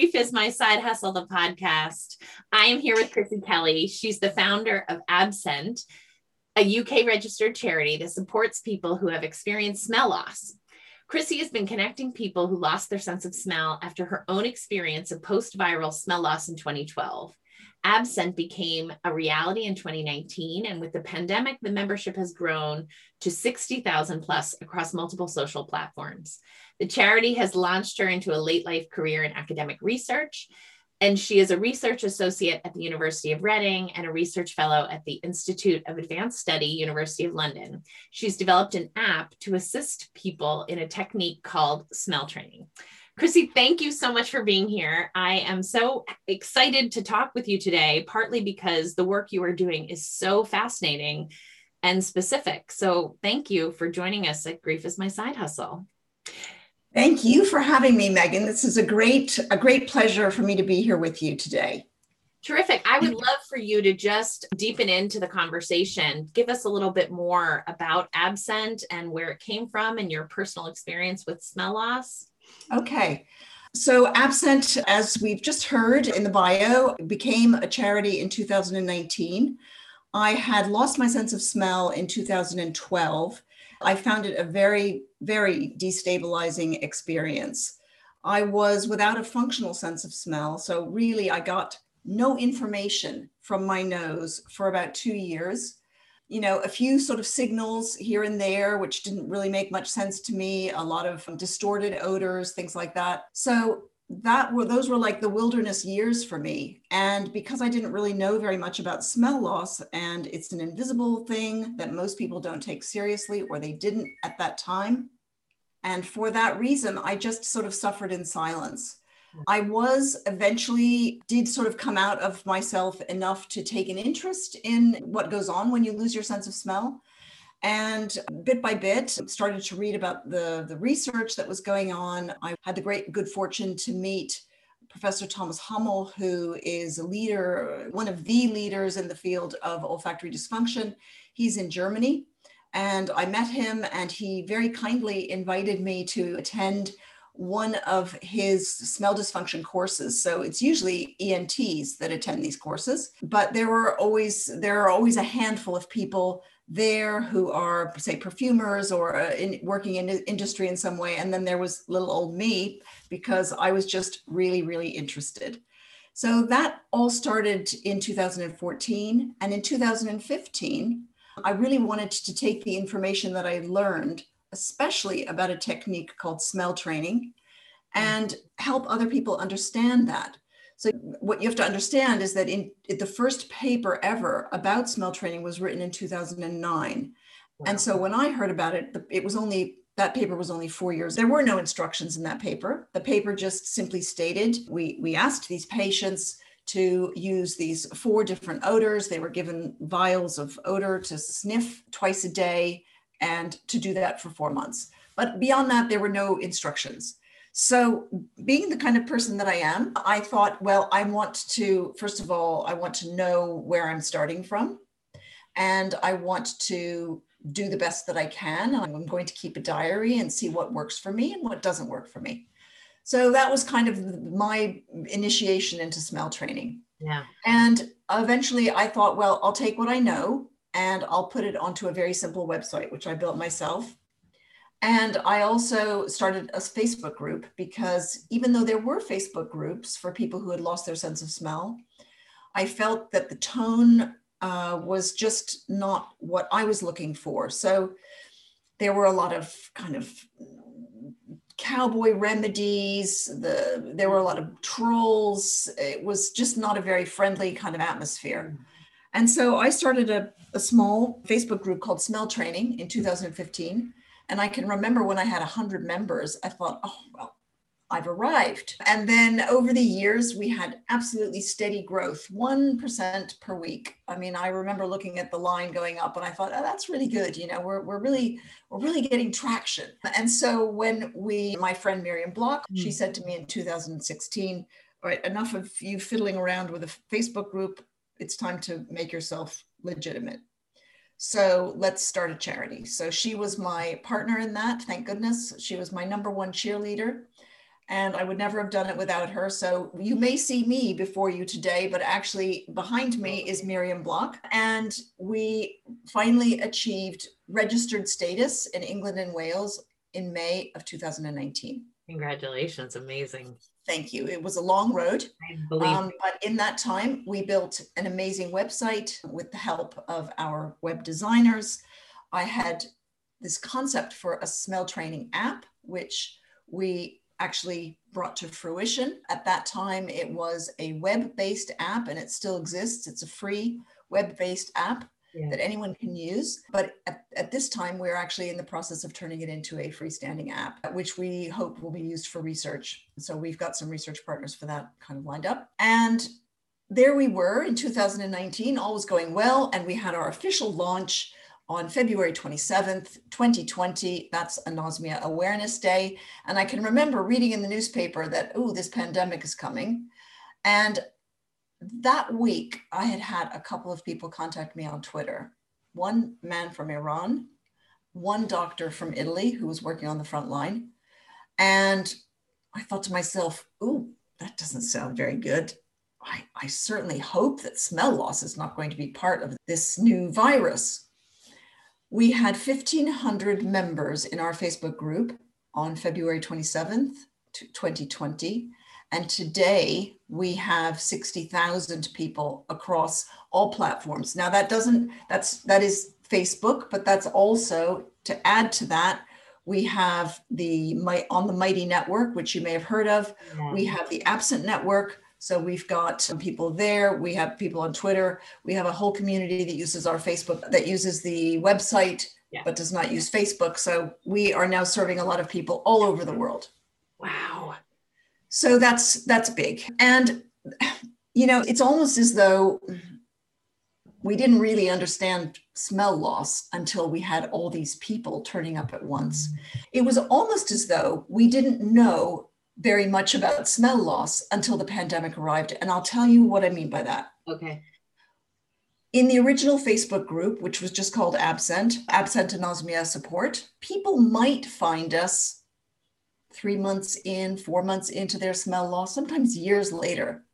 Grief is My Side Hustle, the podcast. I am here with Chrissi Kelly. She's the founder of AbScent, a UK registered charity that supports people who have experienced smell loss. Chrissy has been connecting people who lost their sense of smell after her own experience of post viral smell loss in 2012. AbScent became a reality in 2019. And with the pandemic, the membership has grown to 60,000 plus across multiple social platforms. The charity has launched her into a late life career in academic research. And she is a research associate at the University of Reading and a research fellow at the Institute of Advanced Study, University of London. She's developed an app to assist people in a technique called smell training. Chrissi, thank you so much for being here. I am so excited to talk with you today, partly because the work you are doing is so fascinating and specific. So, thank you for joining us at Grief is My Side Hustle. Thank you for having me, Megan. This is a great, a great pleasure for me to be here with you today. Terrific. I would love for you to just deepen into the conversation. Give us a little bit more about AbScent and where it came from and your personal experience with smell loss. Okay. So, AbScent, as we've just heard in the bio, became a charity in 2019. I had lost my sense of smell in 2012. I found it a very, very destabilizing experience. I was without a functional sense of smell. So, really, I got no information from my nose for about two years you know, a few sort of signals here and there, which didn't really make much sense to me, a lot of distorted odors, things like that. So that were those were like the wilderness years for me. And because i didn't really know very much about smell loss and it's an invisible thing that most people don't take seriously or they didn't at that time. And for that reason i just sort of suffered in silence I was eventually did sort of come out of myself enough to take an interest in what goes on when you lose your sense of smell. And bit by bit, started to read about the, the research that was going on. I had the great good fortune to meet Professor Thomas Hummel, who is a leader, one of the leaders in the field of olfactory dysfunction. He's in Germany. And I met him, and he very kindly invited me to attend one of his smell dysfunction courses. So it's usually ENTs that attend these courses, but there were always there are always a handful of people there who are say perfumers or uh, in, working in industry in some way. And then there was little old me because i was just really really interested. So that all started in 2014 and in 2015 i really wanted to take the information that i learned especially about a technique called smell training, mm. and help other people understand that. So, what you have to understand is that in, in the first paper ever about smell training was written in 2009. Wow. And so, when I heard about it, it was only that paper was only four years. There were no instructions in that paper. The paper just simply stated we, we asked these patients to use these four different odors. They were given vials of odor to sniff twice a day and to do that for four months. But beyond that, there were no instructions. So, being the kind of person that I am, I thought, well, I want to, first of all, I want to know where I'm starting from. And I want to do the best that I can. I'm going to keep a diary and see what works for me and what doesn't work for me. So, that was kind of my initiation into smell training. Yeah. And eventually I thought, well, I'll take what I know and I'll put it onto a very simple website, which I built myself. And I also started a Facebook group because even though there were Facebook groups for people who had lost their sense of smell, I felt that the tone uh, was just not what I was looking for. So there were a lot of kind of cowboy remedies. The there were a lot of trolls. It was just not a very friendly kind of atmosphere. And so I started a, a small Facebook group called Smell Training in 2015. And I can remember when I had 100 members, I thought, oh, well, I've arrived. And then over the years, we had absolutely steady growth, 1% per week. I mean, I remember looking at the line going up and I thought, oh, that's really good. You know, we're, we're really, we're really getting traction. And so when we, my friend Miriam Block, mm. she said to me in 2016, all right, enough of you fiddling around with a Facebook group it's time to make yourself legitimate. So let's start a charity. So she was my partner in that, thank goodness. She was my number one cheerleader. and I would never have done it without her. So you may see me before you today, but actually behind me is Miriam Block. And we finally achieved registered status in England and Wales in May of 2019. Congratulations, amazing. Thank you. It was a long road. Um, but in that time, we built an amazing website with the help of our web designers. I had this concept for a smell training app, which we actually brought to fruition. At that time, it was a web based app and it still exists. It's a free web based app yeah. that anyone can use. But at, at, this time, we're actually in the process of turning it into a freestanding app, which we hope will be used for research. So we've got some research partners for that kind of lined up. And there we were in 2019, all was going well. And we had our official launch on February 27th, 2020. That's Anosmia Awareness Day. And I can remember reading in the newspaper that, oh, this pandemic is coming. And that week, I had had a couple of people contact me on Twitter. One man from Iran, one doctor from Italy who was working on the front line. And I thought to myself, oh, that doesn't sound very good. I, I certainly hope that smell loss is not going to be part of this new virus we had 1,500 members in our Facebook group on February 27th, 2020. And today we have 60,000 people across all platforms. Now that doesn't, that's, that is Facebook, but that's also to add to that, we have the on the Mighty Network, which you may have heard of. Yeah. We have the AbScent Network, so we've got some people there. We have people on Twitter. We have a whole community that uses our Facebook, that uses the website, yeah. but does not use Facebook. So we are now serving a lot of people all over the world. So that's that's big. And you know, it's almost as though we didn't really understand smell loss until we had all these people turning up at once. It was almost as though we didn't know very much about smell loss until the pandemic arrived. And I'll tell you what I mean by that. Okay. In the original Facebook group, which was just called AbScent, AbScent Anosmia Support, people might find us three months in, four months into their smell loss, sometimes years later.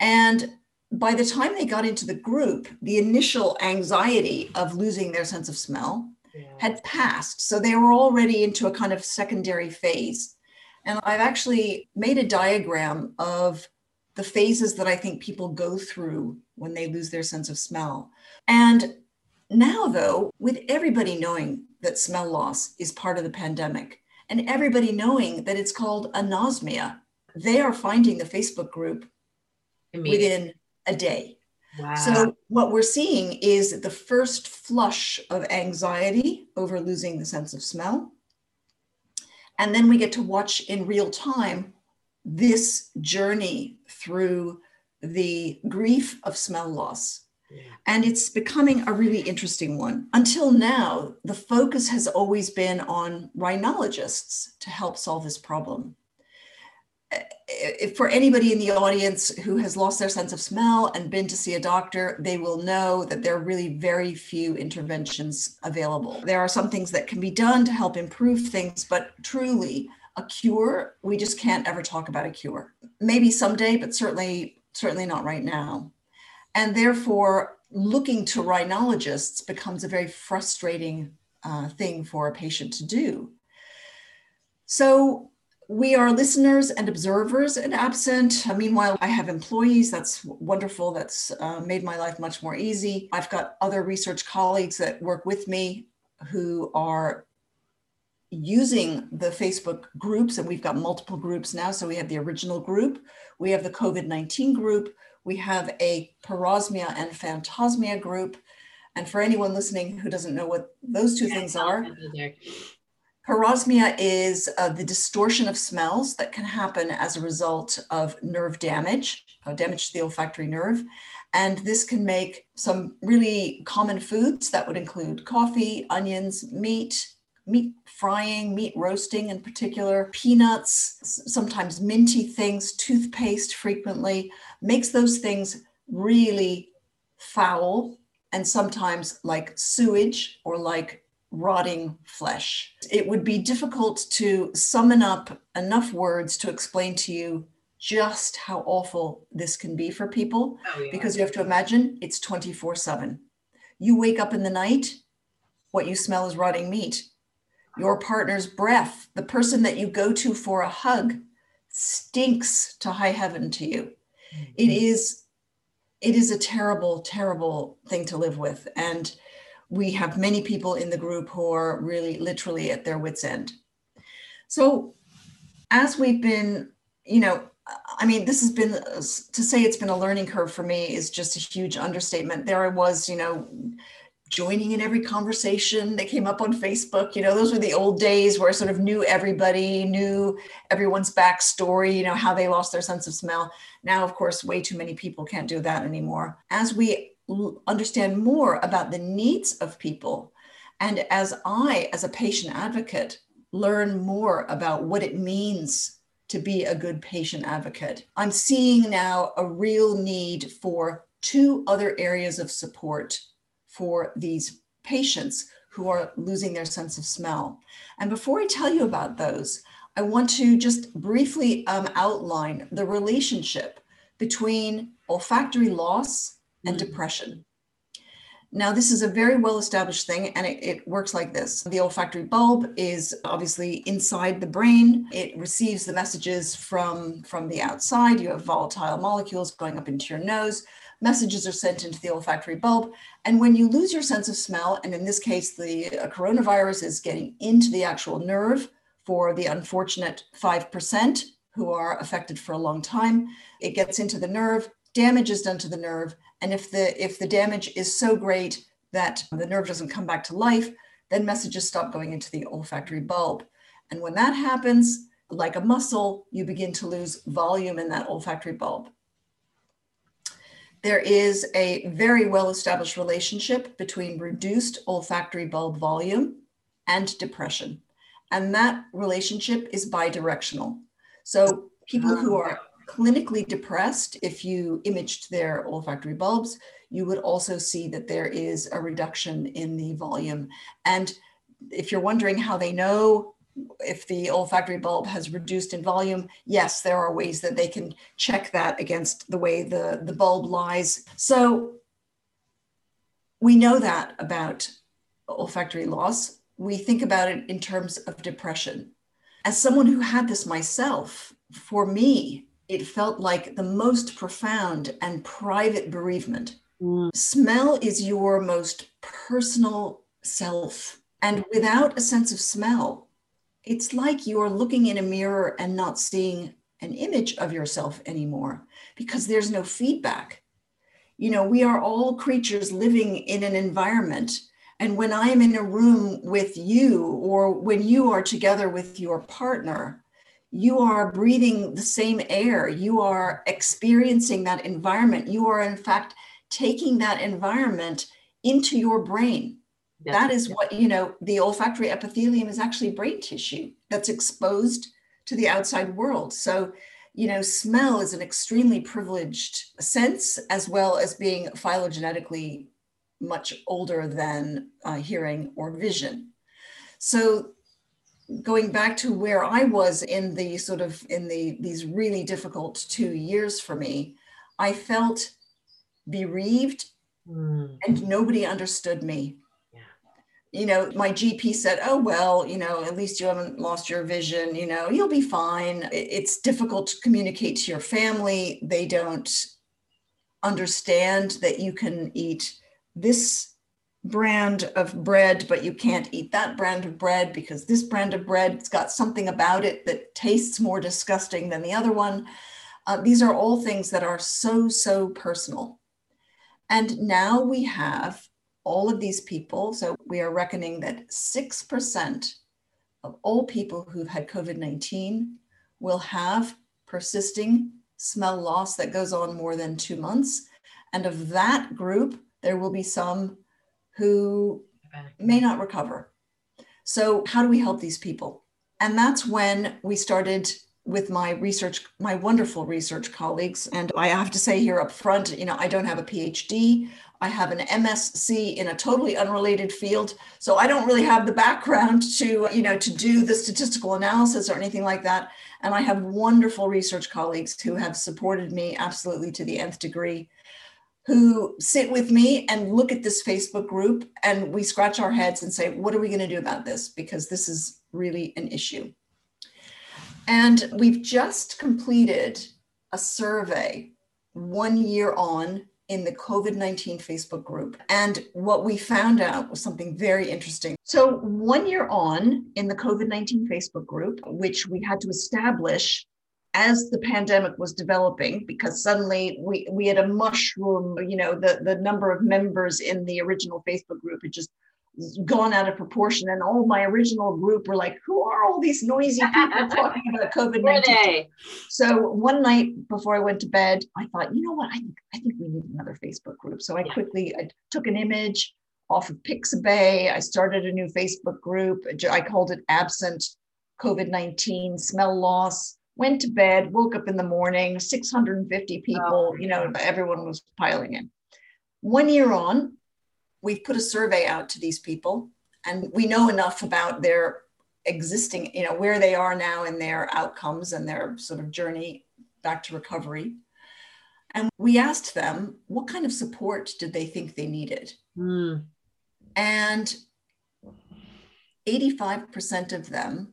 And by the time they got into the group, the initial anxiety of losing their sense of smell yeah. had passed. So they were already into a kind of secondary phase. And I've actually made a diagram of the phases that I think people go through when they lose their sense of smell. And now, though, with everybody knowing that smell loss is part of the pandemic and everybody knowing that it's called anosmia, they are finding the Facebook group within a day. Wow. So, what we're seeing is the first flush of anxiety over losing the sense of smell. And then we get to watch in real time this journey through the grief of smell loss. And it's becoming a really interesting one. Until now, the focus has always been on rhinologists to help solve this problem if for anybody in the audience who has lost their sense of smell and been to see a doctor, they will know that there are really very few interventions available. There are some things that can be done to help improve things, but truly, a cure, we just can't ever talk about a cure. Maybe someday, but certainly certainly not right now. And therefore, looking to rhinologists becomes a very frustrating uh, thing for a patient to do. So we are listeners and observers at AbScent. Meanwhile, I have employees. That's wonderful. That's uh, made my life much more easy. I've got other research colleagues that work with me who are using the Facebook groups, and we've got multiple groups now. So we have the original group, we have the COVID 19 group, we have a parosmia and phantosmia group. And for anyone listening who doesn't know what those two things are, Parosmia is uh, the distortion of smells that can happen as a result of nerve damage, uh, damage to the olfactory nerve. And this can make some really common foods that would include coffee, onions, meat, meat frying, meat roasting in particular, peanuts, sometimes minty things, toothpaste frequently, makes those things really foul and sometimes like sewage or like rotting flesh. It would be difficult to summon up enough words to explain to you just how awful this can be for people oh, yeah. because you have to imagine it's 24 7. You wake up in the night, what you smell is rotting meat. Your partner's breath, the person that you go to for a hug, stinks to high heaven to you. Mm-hmm. It is it is a terrible terrible thing to live with and we have many people in the group who are really literally at their wits end. So as we've been, you know, I mean, this has been to say it's been a learning curve for me is just a huge understatement. There I was, you know, joining in every conversation that came up on Facebook. You know, those were the old days where I sort of knew everybody, knew everyone's backstory, you know, how they lost their sense of smell. Now, of course, way too many people can't do that anymore. As we understand more about the needs of people, and as I, as a patient advocate, learn more about what it means to be a good patient advocate, I'm seeing now a real need for two other areas of support for these patients who are losing their sense of smell. And before I tell you about those, I want to just briefly um, outline the relationship between olfactory loss and mm-hmm. depression. Now, this is a very well established thing, and it, it, works like this. The olfactory bulb is obviously inside the brain. It receives the messages from, from the outside. You have volatile molecules going up into your nose messages are sent into the olfactory bulb. And when you lose your sense of smell, and in this case, the uh, coronavirus is getting into the actual nerve for the unfortunate 5% who are affected for a long time, it gets into the nerve, damage is done to the nerve. And if the if the damage is so great that the nerve doesn't come back to life, then messages stop going into the olfactory bulb. And when that happens, like a muscle, you begin to lose volume in that olfactory bulb there is a very well established relationship between reduced olfactory bulb volume and depression. And that relationship is bidirectional. So, people who are clinically depressed, if you imaged their olfactory bulbs, you would also see that there is a reduction in the volume. And if you're wondering how they know if the olfactory bulb has reduced in volume, yes, there are ways that they can check that against the way the, the bulb lies. So we know that about olfactory loss. We think about it in terms of depression. As someone who had this myself, for me, it felt like the most profound and private bereavement. Mm. Smell is your most personal self. And without a sense of smell, it's like you're looking in a mirror and not seeing an image of yourself anymore because there's no feedback. You know, we are all creatures living in an environment. And when I'm in a room with you, or when you are together with your partner, you are breathing the same air. You are experiencing that environment. You are, in fact, taking that environment into your brain that is what, you know, the olfactory epithelium is actually brain tissue that's exposed to the outside world. So, you know, smell is an extremely privileged sense as well as being phylogenetically much older than uh, hearing or vision. So, going back to where I was in the sort of in the these really difficult two years for me, I felt bereaved mm. and nobody understood me you know, my GP said, oh, well, you know, at least you haven't lost your vision, you know, you'll be fine. It's difficult to communicate to your family. They don't understand that you can eat this brand of bread, but you can't eat that brand of bread because this brand of bread's got something about it that tastes more disgusting than the other one. Uh, these are all things that are so, so personal. And now we have all of these people, so we are reckoning that 6% of all people who've had COVID 19 will have persisting smell loss that goes on more than two months. And of that group, there will be some who may not recover. So, how do we help these people? And that's when we started with my research, my wonderful research colleagues. And I have to say here up front, you know, I don't have a PhD. I have an MSc in a totally unrelated field. So I don't really have the background to, you know, to do the statistical analysis or anything like that. And I have wonderful research colleagues who have supported me absolutely to the nth degree, who sit with me and look at this Facebook group and we scratch our heads and say, what are we going to do about this? Because this is really an issue. And we've just completed a survey one year on in the COVID 19 Facebook group. And what we found out was something very interesting. So, one year on in the COVID 19 Facebook group, which we had to establish as the pandemic was developing because suddenly we, we had a mushroom you know the, the number of members in the original facebook group had just gone out of proportion. And all my original group were like, who are all these noisy people talking about COVID 19? So one night before I went to bed, I thought, you know what? I think, I think we need another Facebook group. So I yeah. quickly I took an image off of Pixabay. I started a new Facebook group. I called it AbScent COVID 19 Smell Loss. Went to bed, woke up in the morning, 650 people, oh, you know, everyone was piling in. One year on, we've put a survey out to these people and we know enough about their existing, you know, where they are now in their outcomes and their sort of journey back to recovery. And we asked them, what kind of support did they think they needed? Mm. And 85% of them,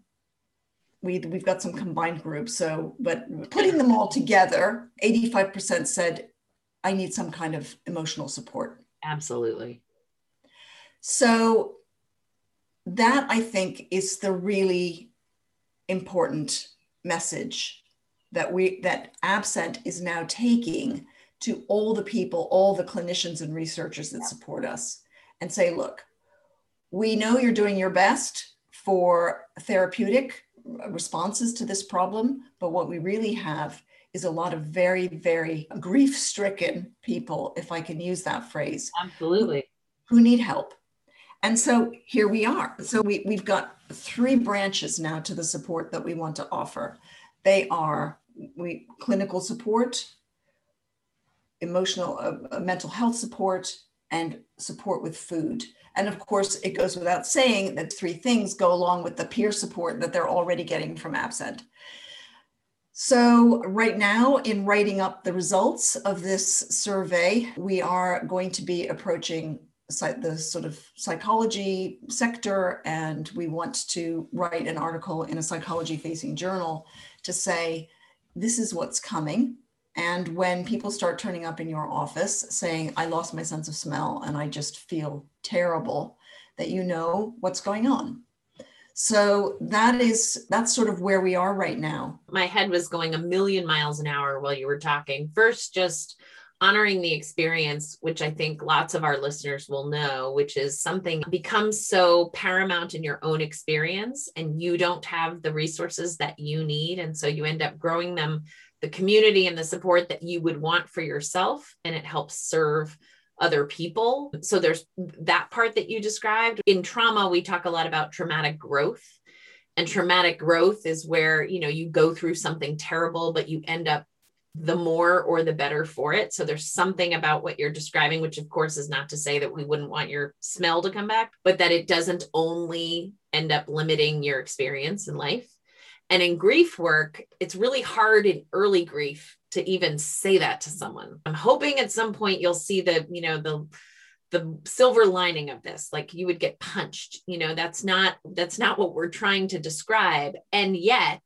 we, we've got some combined groups. So, but putting them all together, 85% said, I need some kind of emotional support. Absolutely. So that I think is the really important message that we that absent is now taking to all the people all the clinicians and researchers that support us and say look we know you're doing your best for therapeutic responses to this problem but what we really have is a lot of very very grief stricken people if i can use that phrase absolutely. who need help and so here we are. So we, we've got three branches now to the support that we want to offer. They are we clinical support, emotional, uh, uh, mental health support, and support with food. And of course, it goes without saying that three things go along with the peer support that they're already getting from AbScent. So, right now, in writing up the results of this survey, we are going to be approaching the sort of psychology sector, and we want to write an article in a psychology facing journal to say, this is what's coming. And when people start turning up in your office saying, I lost my sense of smell and I just feel terrible, that you know what's going on. So that is that's sort of where we are right now. My head was going a million miles an hour while you were talking. First, just honoring the experience, which I think lots of our listeners will know, which is something becomes so paramount in your own experience and you don't have the resources that you need. And so you end up growing them the community and the support that you would want for yourself. And it helps serve other people. So there's that part that you described. In trauma, we talk a lot about traumatic growth. And traumatic growth is where, you know, you go through something terrible, but you end up the more or the better for it. So there's something about what you're describing, which of course is not to say that we wouldn't want your smell to come back, but that it doesn't only end up limiting your experience in life. And in grief work, it's really hard in early grief to even say that to someone. I'm hoping at some point you'll see the, you know, the the silver lining of this like you would get punched you know that's not that's not what we're trying to describe and yet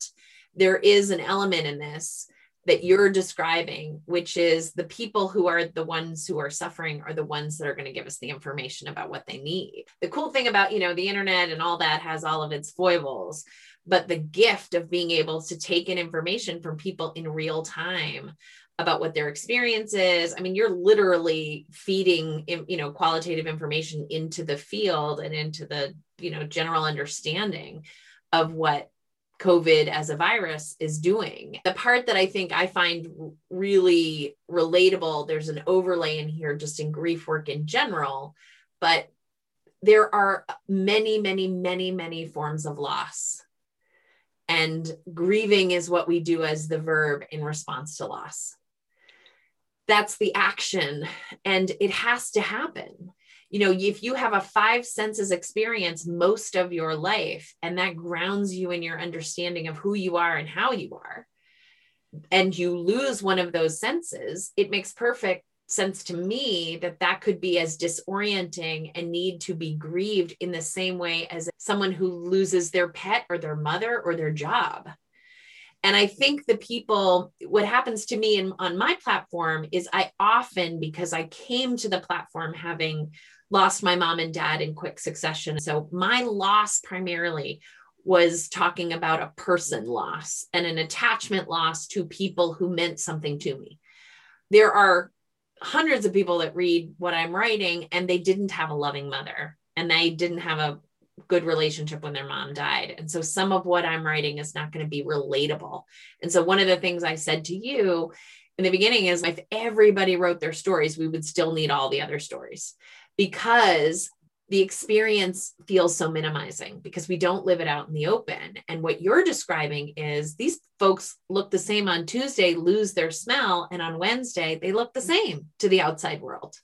there is an element in this that you're describing, which is the people who are the ones who are suffering are the ones that are going to give us the information about what they need. The cool thing about, you know, the internet and all that has all of its foibles, but the gift of being able to take in information from people in real time about what their experience is. I mean, you're literally feeding, you know, qualitative information into the field and into the, you know, general understanding of what COVID as a virus is doing. The part that I think I find really relatable, there's an overlay in here just in grief work in general, but there are many, many, many, many forms of loss. And grieving is what we do as the verb in response to loss. That's the action, and it has to happen. You know, if you have a five senses experience most of your life, and that grounds you in your understanding of who you are and how you are, and you lose one of those senses, it makes perfect sense to me that that could be as disorienting and need to be grieved in the same way as someone who loses their pet or their mother or their job. And I think the people, what happens to me in, on my platform is I often, because I came to the platform having lost my mom and dad in quick succession. So my loss primarily was talking about a person loss and an attachment loss to people who meant something to me. There are hundreds of people that read what I'm writing and they didn't have a loving mother and they didn't have a good relationship when their mom died. And so some of what I'm writing is not going to be relatable. And so one of the things I said to you in the beginning is if everybody wrote their stories, we would still need all the other stories because the experience feels so minimizing because we don't live it out in the open. And what you're describing is these folks look the same on Tuesday, lose their smell, and on Wednesday, they look the same to the outside world.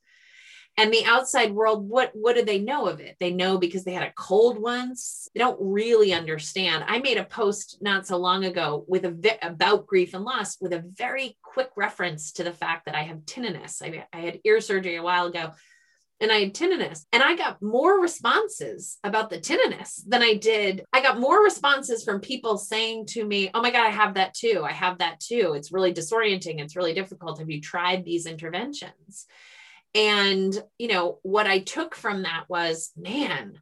And the outside world, what, what do they know of it? They know because they had a cold once. They don't really understand. I made a post not so long ago with a about grief and loss with a very quick reference to the fact that I have tinnitus. I, I had ear surgery a while ago and I had tinnitus. And I got more responses about the tinnitus than I did. I got more responses from people saying to me, Oh my God, I have that too. I have that too. It's really disorienting. It's really difficult. Have you tried these interventions? And, you know, what I took from that was, man,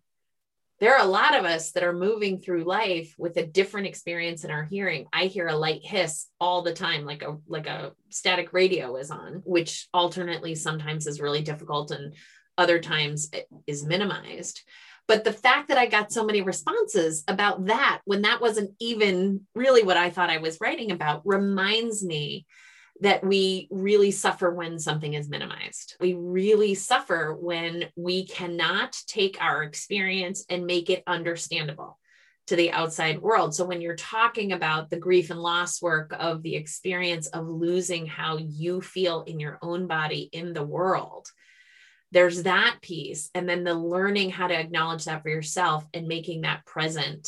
there are a lot of us that are moving through life with a different experience in our hearing i hear a light hiss all the time like a like a static radio is on which alternately sometimes is really difficult and other times it is minimized. But the fact that I got so many responses about that when that wasn't even really what I thought I was writing about reminds me that we really suffer when something is minimized. We really suffer when we cannot take our experience and make it understandable to the outside world. So when you're talking about the grief and loss work of the experience of losing how you feel in your own body in the world, there's that piece and then the learning how to acknowledge that for yourself and making that present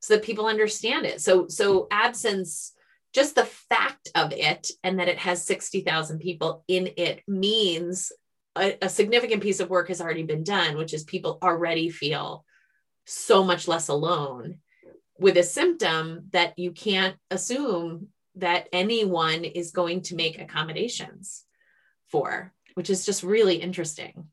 so that people understand it. So so absence just the fact of it and that it has 60,000 people in it means a, a, significant piece of work has already been done which is people already feel so much less alone with a symptom that you can't assume that anyone is going to make accommodations for which is just really interesting.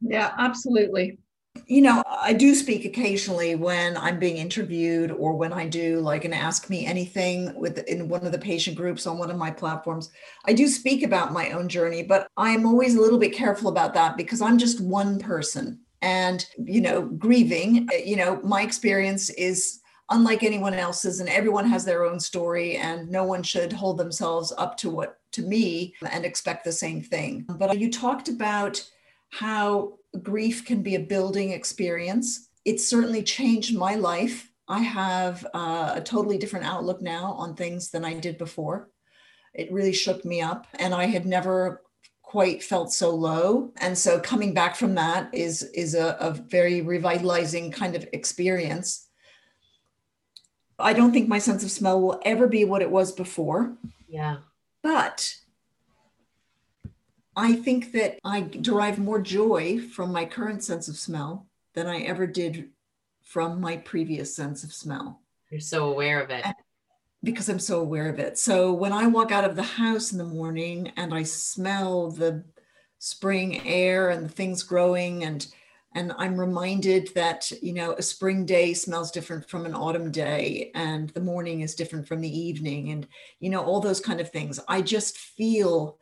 Yeah, absolutely. You know, I do speak occasionally when I'm being interviewed or when I do like an ask me anything with in one of the patient groups on one of my platforms. I do speak about my own journey, but I am always a little bit careful about that because I'm just one person and you know grieving you know my experience is unlike anyone else's and everyone has their own story and no one should hold themselves up to what to me and expect the same thing. But you talked about how grief can be a building experience. It certainly changed my life. I have uh, a totally different outlook now on things than i did before. It really shook me up and i had never quite felt so low. And so coming back from that is is a, a very revitalizing kind of experience. I don't think my sense of smell will ever be what it was before. Yeah. But I think that I derive more joy from my current sense of smell than I ever did from my previous sense of smell. You're so aware of it. Because I'm so aware of it. So when I walk out of the house in the morning and I smell the spring air and the things growing and and i'm reminded that you know a spring day smells different from an autumn day and the morning is different from the evening and you know all those kind of things. I just feel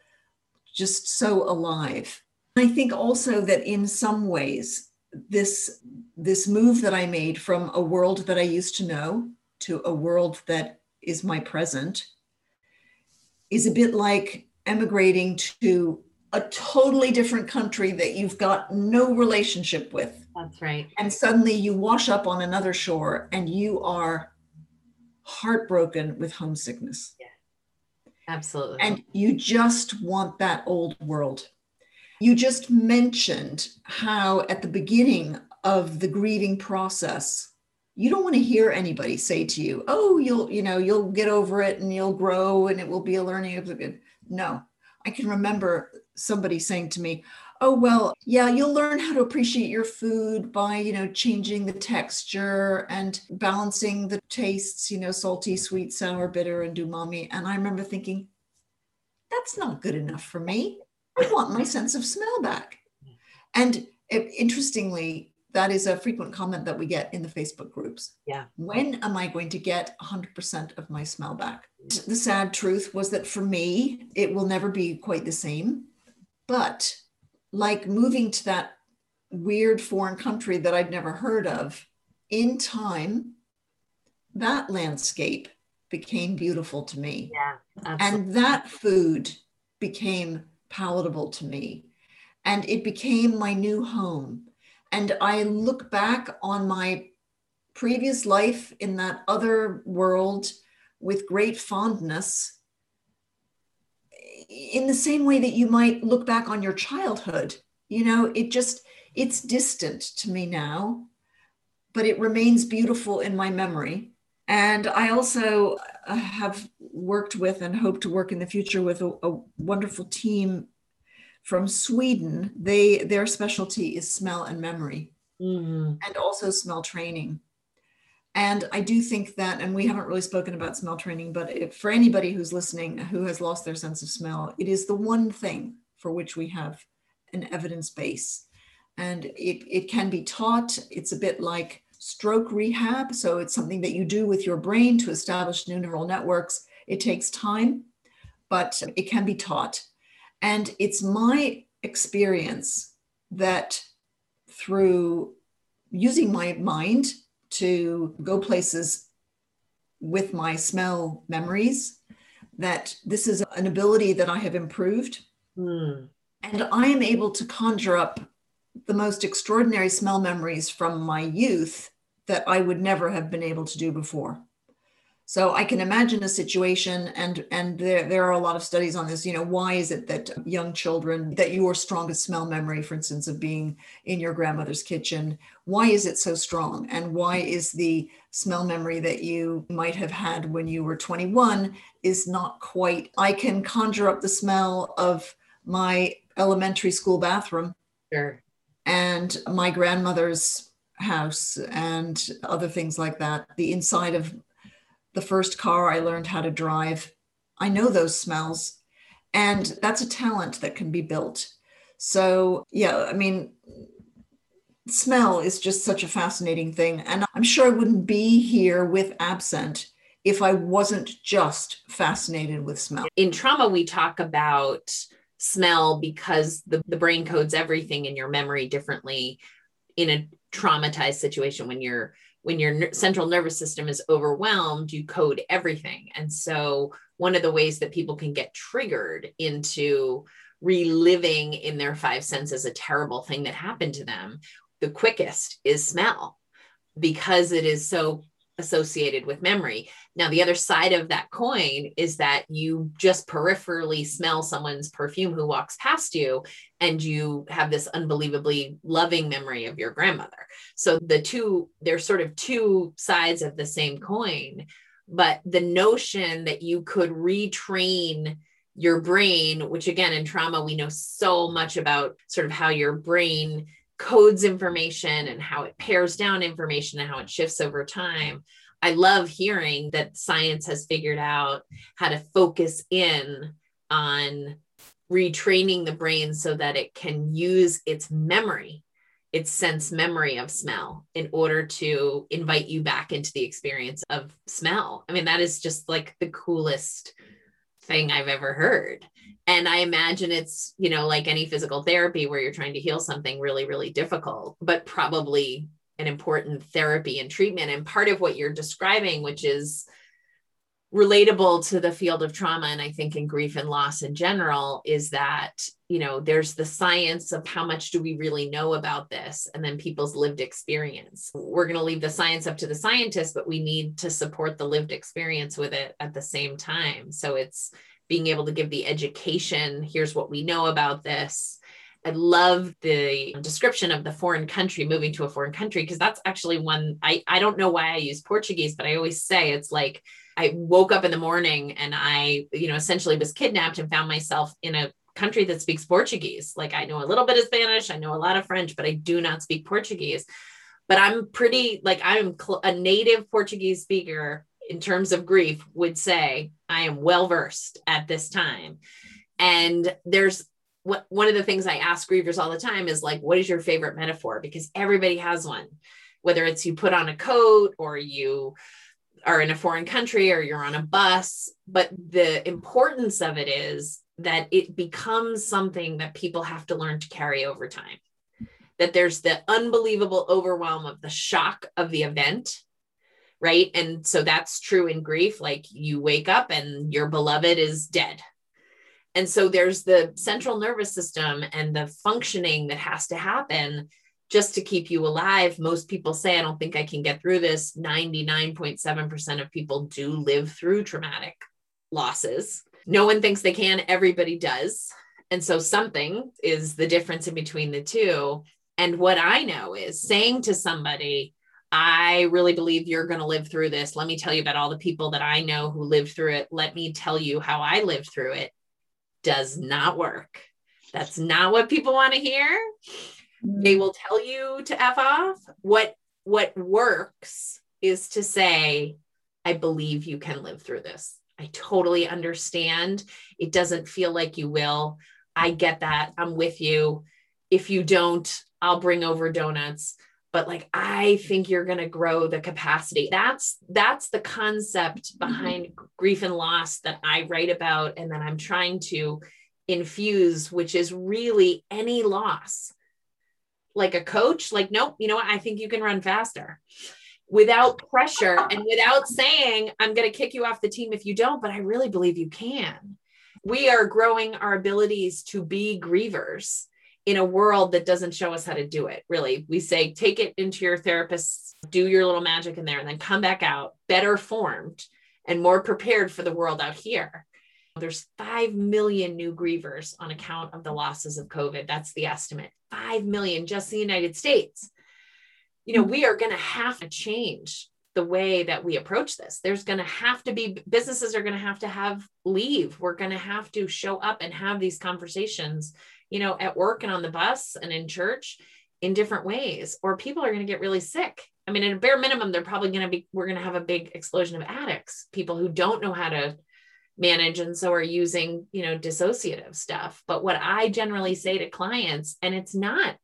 just so alive. I think also that in some ways this this move that i made from a world that i used to know to a world that is my present is a bit like emigrating to a totally different country that you've got no relationship with. That's right. And suddenly you wash up on another shore and you are heartbroken with homesickness. Yeah. Absolutely. And you just want that old world. You just mentioned how at the beginning of the grieving process, you don't want to hear anybody say to you, "Oh, you'll, you know, you'll get over it and you'll grow and it will be a learning." Experience. No, I can remember somebody saying to me, "Oh, well, yeah, you'll learn how to appreciate your food by, you know, changing the texture and balancing the tastes, you know, salty, sweet, sour, bitter, and umami." And I remember thinking, "That's not good enough for me. I want my sense of smell back." And it, interestingly, that is a frequent comment that we get in the Facebook groups. Yeah. When am I going to get 100% of my smell back? Mm. The sad truth was that for me, it will never be quite the same. But like moving to that weird foreign country that I'd never heard of, in time, that landscape became beautiful to me. Yeah. Absolutely. And that food became palatable to me. And it became my new home and I look back on my previous life in that other world with great fondness in the same way that you might look back on your childhood. You know, it just, it's distant to me now, but it remains beautiful in my memory. And I also uh, have worked with and hope to work in the future with a, a wonderful team from Sweden, they their specialty is smell and memory, mm-hmm. and also smell training. And I do think that, and we haven't really spoken about smell training, but if, for anybody who's listening who has lost their sense of smell, it is the one thing for which we have an evidence base. And it, it can be taught. It's a bit like stroke rehab. So it's something that you do with your brain to establish new neural networks. It takes time, but it can be taught. And it's my experience that through using my mind to go places with my smell memories, that this is an ability that I have improved. Mm. And I am able to conjure up the most extraordinary smell memories from my youth that I would never have been able to do before. So I can imagine a situation, and and there there are a lot of studies on this. You know, why is it that young children that your strongest smell memory, for instance, of being in your grandmother's kitchen, why is it so strong, and why is the smell memory that you might have had when you were 21 is not quite? I can conjure up the smell of my elementary school bathroom. Sure. And my grandmother's house and other things like that. The inside of the first car I learned how to drive. I know those smells. And that's a talent that can be built. So, yeah, I mean, smell is just such a fascinating thing. And I'm sure I wouldn't be here with AbScent if I wasn't just fascinated with smell. In trauma, we talk about smell because the, the brain codes everything in your memory differently in a traumatized situation when you're when your central nervous system is overwhelmed, you code everything. And so, one of the ways that people can get triggered into reliving in their five senses a terrible thing that happened to them, the quickest is smell because it is so associated with memory. Now, the other side of that coin is that you just peripherally smell someone's perfume who walks past you, and you have this unbelievably loving memory of your grandmother. So, the two, they're sort of two sides of the same coin. But the notion that you could retrain your brain, which again, in trauma, we know so much about sort of how your brain codes information and how it pares down information and how it shifts over time. I love hearing that science has figured out how to focus in on retraining the brain so that it can use its memory, its sense memory of smell in order to invite you back into the experience of smell. I mean, that is just like the coolest thing I've ever heard and i imagine it's you know like any physical therapy where you're trying to heal something really really difficult but probably an important therapy and treatment. And part of what you're describing which is relatable to the field of trauma and i think in grief and loss in general is that you know there's the science of how much do we really know about this and then people's lived experience. We're going to leave the science up to the scientists but we need to support the lived experience with it at the same time. So it's being able to give the education here's what we know about this I love the description of the foreign country moving to a foreign country because that's actually one I, I don't know why I use Portuguese, but I always say it's like I woke up in the morning and I, you know, essentially was kidnapped and found myself in a country that speaks Portuguese. Like I know a little bit of Spanish, I know a lot of French, but I do not speak Portuguese. But I'm pretty like I'm cl- a native Portuguese speaker in terms of grief would say I am well versed at this time. And there's what one of the things I ask grievers all the time is like, what is your favorite metaphor? Because everybody has one, whether it's you put on a coat or you are in a foreign country or you're on a bus. But the importance of it is that it becomes something that people have to learn to carry over time. That there's the unbelievable overwhelm of the shock of the event, right? And so that's true in grief. Like you wake up and your beloved is dead. And so there's the central nervous system and the functioning that has to happen just to keep you alive. Most people say, I don't think I can get through this. 99.7% of people do live through traumatic losses. No one thinks they can, everybody does. And so something is the difference in between the two. And what I know is saying to somebody, I really believe you're going to live through this. Let me tell you about all the people that I know who lived through it. Let me tell you how I lived through it. Does not work. That's not what people want to hear. They mm. will tell you to f off. What what works is to say i believe you can live through this. I totally understand. It doesn't feel like you will. I get that. I'm with you. If you don't i'll bring over donuts but like i think you're going to grow the capacity that's that's the concept mm-hmm. behind mm-hmm. grief and loss that i write about and that i'm trying to infuse which is really any loss like a coach, like, nope, you know what? I think you can run faster without pressure and without saying, I'm going to kick you off the team if you don't, but I really believe you can. We are growing our abilities to be grievers in a world that doesn't show us how to do it. Really, we say, take it into your therapist, do your little magic in there, and then come back out better formed and more prepared for the world out here. There's 5 million new grievers on account of the losses of COVID. That's the estimate. 5 million just the United States. You know, we are going to have to change the way that we approach this. There's going to have to be businesses are going to have to have leave. We're going to have to show up and have these conversations, you know, at work and on the bus and in church in different ways, or people are going to get really sick. I mean, at a bare minimum, they're probably going to be, we're going to have a big explosion of addicts, people who don't know how to manage and so are using you know dissociative stuff but what i generally say to clients and it's not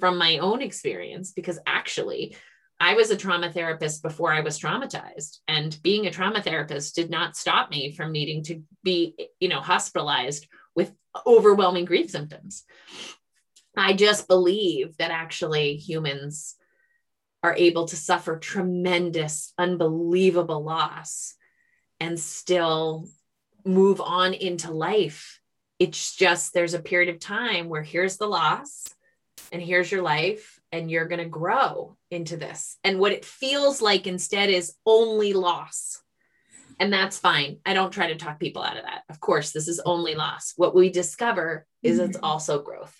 from my own experience because actually i was a trauma therapist before i was traumatized and being a trauma therapist did not stop me from needing to be you know hospitalized with overwhelming grief symptoms i just believe that actually humans are able to suffer tremendous unbelievable loss and still move on into life. It's just there's a period of time where here's the loss and here's your life and you're going to grow into this. And what it feels like instead is only loss. And that's fine. I don't try to talk people out of that. Of course, this is only loss. What we discover is it's mm-hmm. also growth.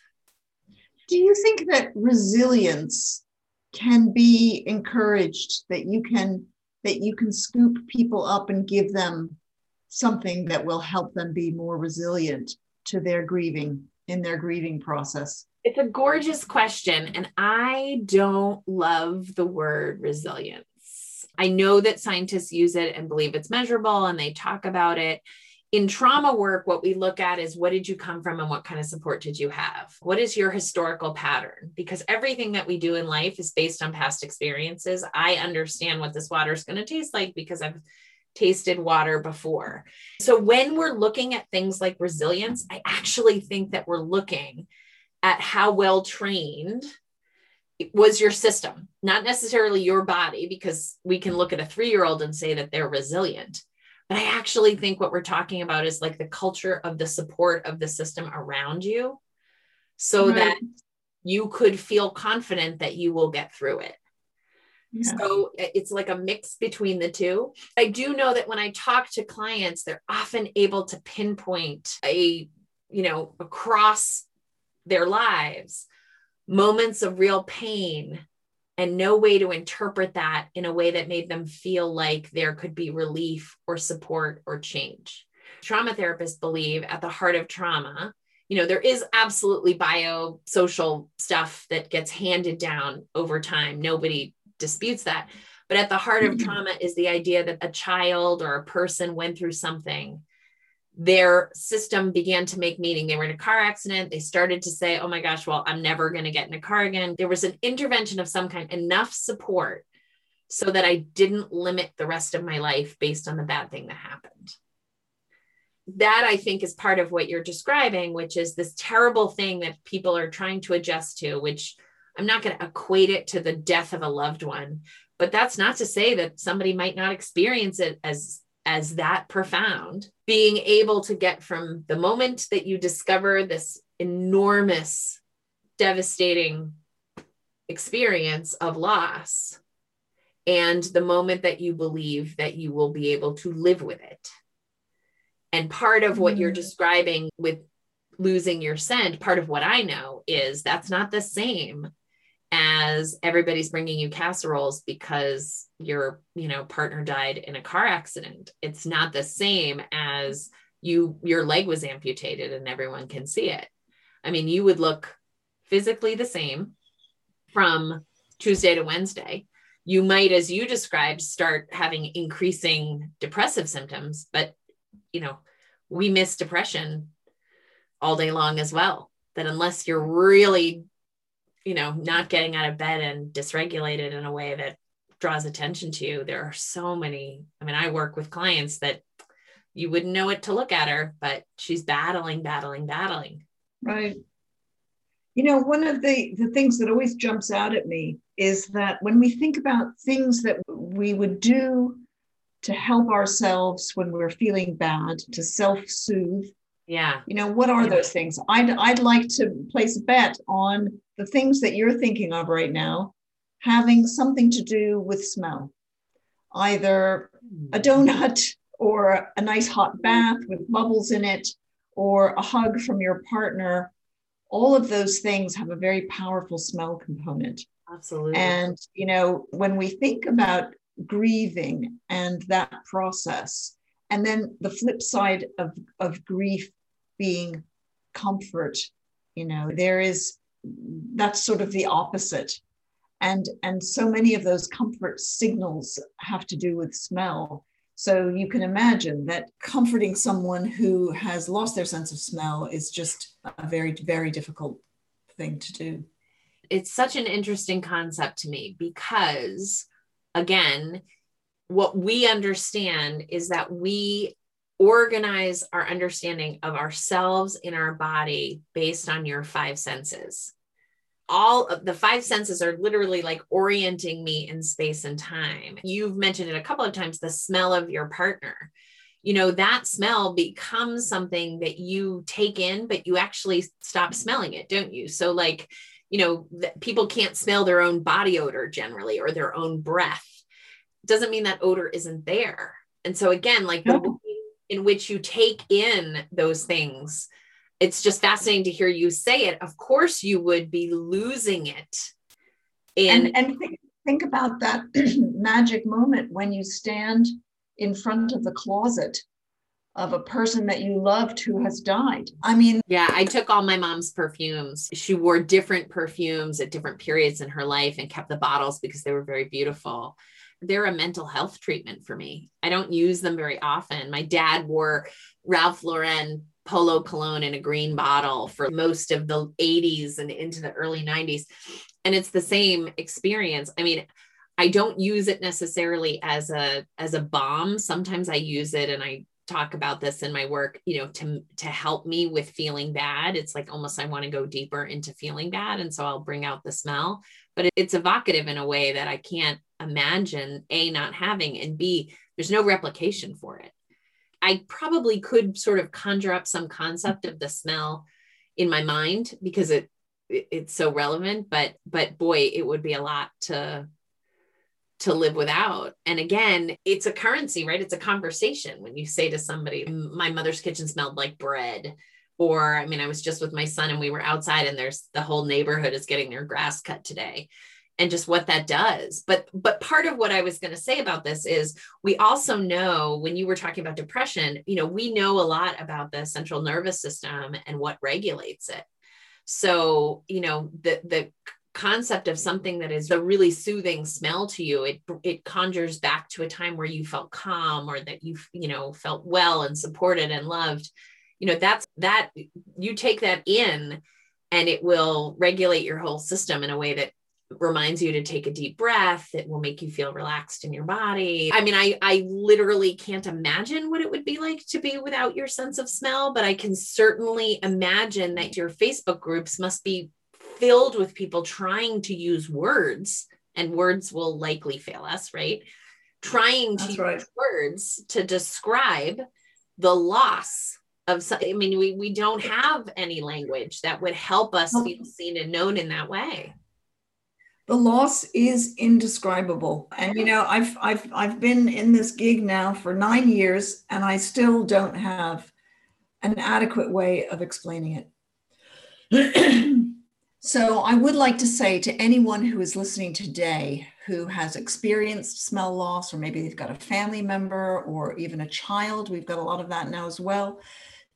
Do you think that resilience can be encouraged that you can that you can scoop people up and give them something that will help them be more resilient to their grieving in their grieving process? It's a gorgeous question. And I don't love the word resilience. I know that scientists use it and believe it's measurable and they talk about it. In trauma work, what we look at is what did you come from and what kind of support did you have? What is your historical pattern? Because everything that we do in life is based on past experiences. I understand what this water is going to taste like because I've tasted water before. So when we're looking at things like resilience, I actually think that we're looking at how well trained was your system, not necessarily your body, because we can look at a three year old and say that they're resilient, But I actually think what we're talking about is like the culture of the support of the system around you so right. that you could feel confident that you will get through it. Yeah. So it's like a mix between the two. I do know that when I talk to clients, they're often able to pinpoint a, you know, across their lives moments of real pain and no way to interpret that in a way that made them feel like there could be relief or support or change. Trauma therapists believe at the heart of trauma, you know, there is absolutely biosocial stuff that gets handed down over time. Nobody disputes that. But at the heart of mm-hmm. trauma is the idea that a child or a person went through something their system began to make meaning. They were in a car accident. They started to say, oh my gosh, well, I'm never going to get in a car again. There was an intervention of some kind, enough support so that I didn't limit the rest of my life based on the bad thing that happened. That I think is part of what you're describing, which is this terrible thing that people are trying to adjust to, which I'm not going to equate it to the death of a loved one, but that's not to say that somebody might not experience it as as that profound, being able to get from the moment that you discover this enormous, devastating experience of loss and the moment that you believe that you will be able to live with it. And part of what you're mm. describing with losing your scent, part of what I know is that's not the same as everybody's bringing you casseroles because your you know partner died in a car accident. It's not the same as you your leg was amputated and everyone can see it. I mean you would look physically the same from tuesday to wednesday. You might as you described start having increasing depressive symptoms but you know we miss depression all day long as well. That unless you're really you know, not getting out of bed and dysregulated in a way that draws attention to you. There are so many. I mean, I work with clients that you wouldn't know it to look at her, but she's battling, battling, battling. Right. You know, one of the, the things that always jumps out at me is that when we think about things that we would do to help ourselves when we're feeling bad, to self soothe, yeah. You know, what are those things? I'd, I'd like to place a bet on the things that you're thinking of right now having something to do with smell, either a hmm. donut or a nice hot bath with bubbles in it or a hug from your partner. All of those things have a very powerful smell component. Absolutely. And, you know, when we think about grieving and that process, and then the flip side of, of grief being comfort you know there is that's sort of the opposite. And and so many of those comfort signals have to do with smell. So you can imagine that comforting someone who has lost their sense of smell is just a very very difficult thing to do. It's such an interesting concept to me because again what we understand is that we organize our understanding of ourselves in our body based on your five senses. All of the five senses are literally like orienting me in space and time. You've mentioned it a couple of times the smell of your partner. You know, that smell becomes something that you take in, but you actually stop smelling it, don't you? So, like, you know, people can't smell their own body odor generally or their own breath. Doesn't mean that odor isn't there. And so, again, like the in which you take in those things. It's just fascinating to hear you say it. Of course, you would be losing it. In- and and think, think about that magic moment when you stand in front of the closet of a person that you loved who has died. I mean, yeah, I took all my mom's perfumes. She wore different perfumes at different periods in her life and kept the bottles because they were very beautiful they're a mental health treatment for me. I don't use them very often. My dad wore Ralph Lauren polo cologne in a green bottle for most of the 80s and into the early 90s. And it's the same experience. I mean, I don't use it necessarily as a as a balm. Sometimes I use it and I talk about this in my work, you know, to to help me with feeling bad. It's like almost I want to go deeper into feeling bad and so I'll bring out the smell, but it's evocative in a way that I can't imagine a not having and b there's no replication for it I probably could sort of conjure up some concept of the smell in my mind because it, it it's so relevant but but boy it would be a lot to to live without. And again, it's a currency, right? It's a conversation when you say to somebody, my mother's kitchen smelled like bread. Or, I mean, I was just with my son and we were outside and there's the whole neighborhood is getting their grass cut today and just what that does. But but part of what I was going to say about this is we also know when you were talking about depression, you know, we know a lot about the central nervous system and what regulates it. So, you know, the the concept of something that is a really soothing smell to you it it conjures back to a time where you felt calm or that you you know felt well and supported and loved you know that's that you take that in and it will regulate your whole system in a way that reminds you to take a deep breath it will make you feel relaxed in your body i mean i i literally can't imagine what it would be like to be without your sense of smell but i can certainly imagine that your facebook groups must be filled with people trying to use words, and words will likely fail us, right? Trying to That's use right. words to describe the loss of I mean, we, we don't have any language that would help us feel seen and known in that way. The loss is indescribable. And you know, I've I've I've been in this gig now for nine years and I still don't have an adequate way of explaining it. So, I would like to say to anyone who is listening today who has experienced smell loss, or maybe they've got a family member or even a child, we've got a lot of that now as well.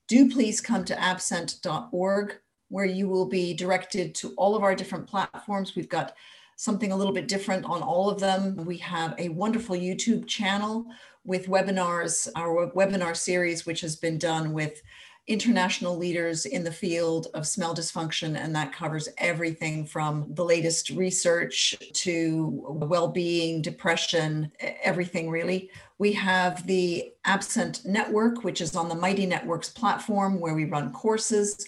Do please come to abscent.org where you will be directed to all of our different platforms. We've got something a little bit different on all of them. We have a wonderful YouTube channel with webinars, our webinar series, which has been done with international leaders in the field of smell dysfunction, and that covers everything from the latest research to well being, depression, everything really. We have the AbScent Network, which is on the Mighty Networks platform where we run courses.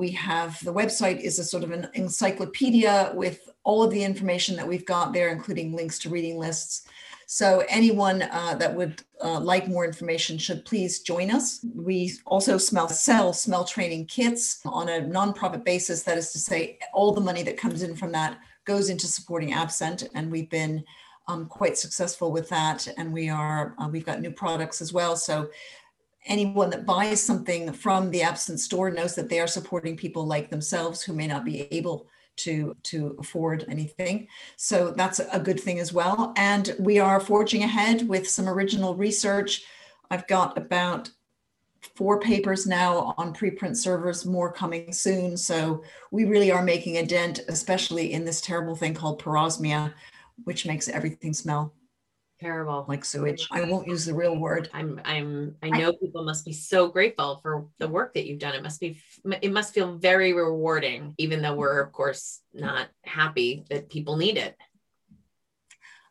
We have the website is a sort of an encyclopedia with all of the information that we've got there, including links to reading lists. So anyone uh, that would uh, like more information should please join us. We also smell, sell smell training kits on a nonprofit basis. That is to say, all the money that comes in from that goes into supporting AbScent, and we've been um, quite successful with that. And we are uh, we've got new products as well. So anyone that buys something from the AbScent store knows that they are supporting people like themselves who may not be able to to afford anything. So that's a good thing as well. And we are forging ahead with some original research. I've got about four papers now on preprint servers more coming soon. So we really are making a dent especially in this terrible thing called parosmia which makes everything smell terrible. Like sewage. I won't use the real word. I'm i'm i know people must be so grateful for the work that you've done. It must be it must feel very rewarding even though we're of course not happy that people need it.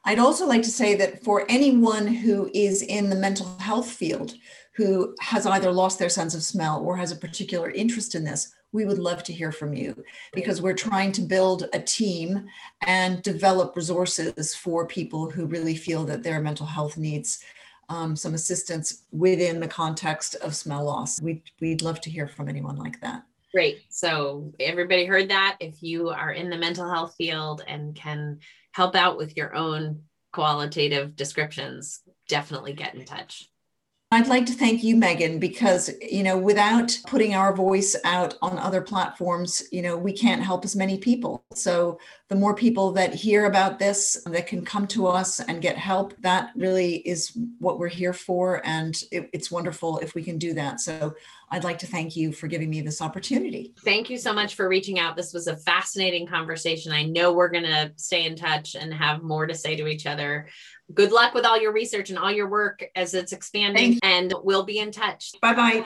I'd also like to say that for anyone who is in the mental health field who has either lost their sense of smell or has a particular interest in this we would love to hear from you because we're trying to build a team and develop resources for people who really feel that their mental health needs um, some assistance within the context of smell loss. We'd, we'd love to hear from anyone like that. Great. So, everybody heard that. If you are in the mental health field and can help out with your own qualitative descriptions, definitely get in touch. I'd like to thank you, Megan, because, you know, without putting our voice out on other platforms, you know, we can't help as many people. So the more people that hear about this, that can come to us and get help, that really is what we're here for. And it, it's wonderful if we can do that. So I'd like to thank you for giving me this opportunity. Thank you so much for reaching out. This was a fascinating conversation. I know we're going to stay in touch and have more to say to each other good luck with all your research and all your work as it's expanding and we'll be in touch. Bye bye.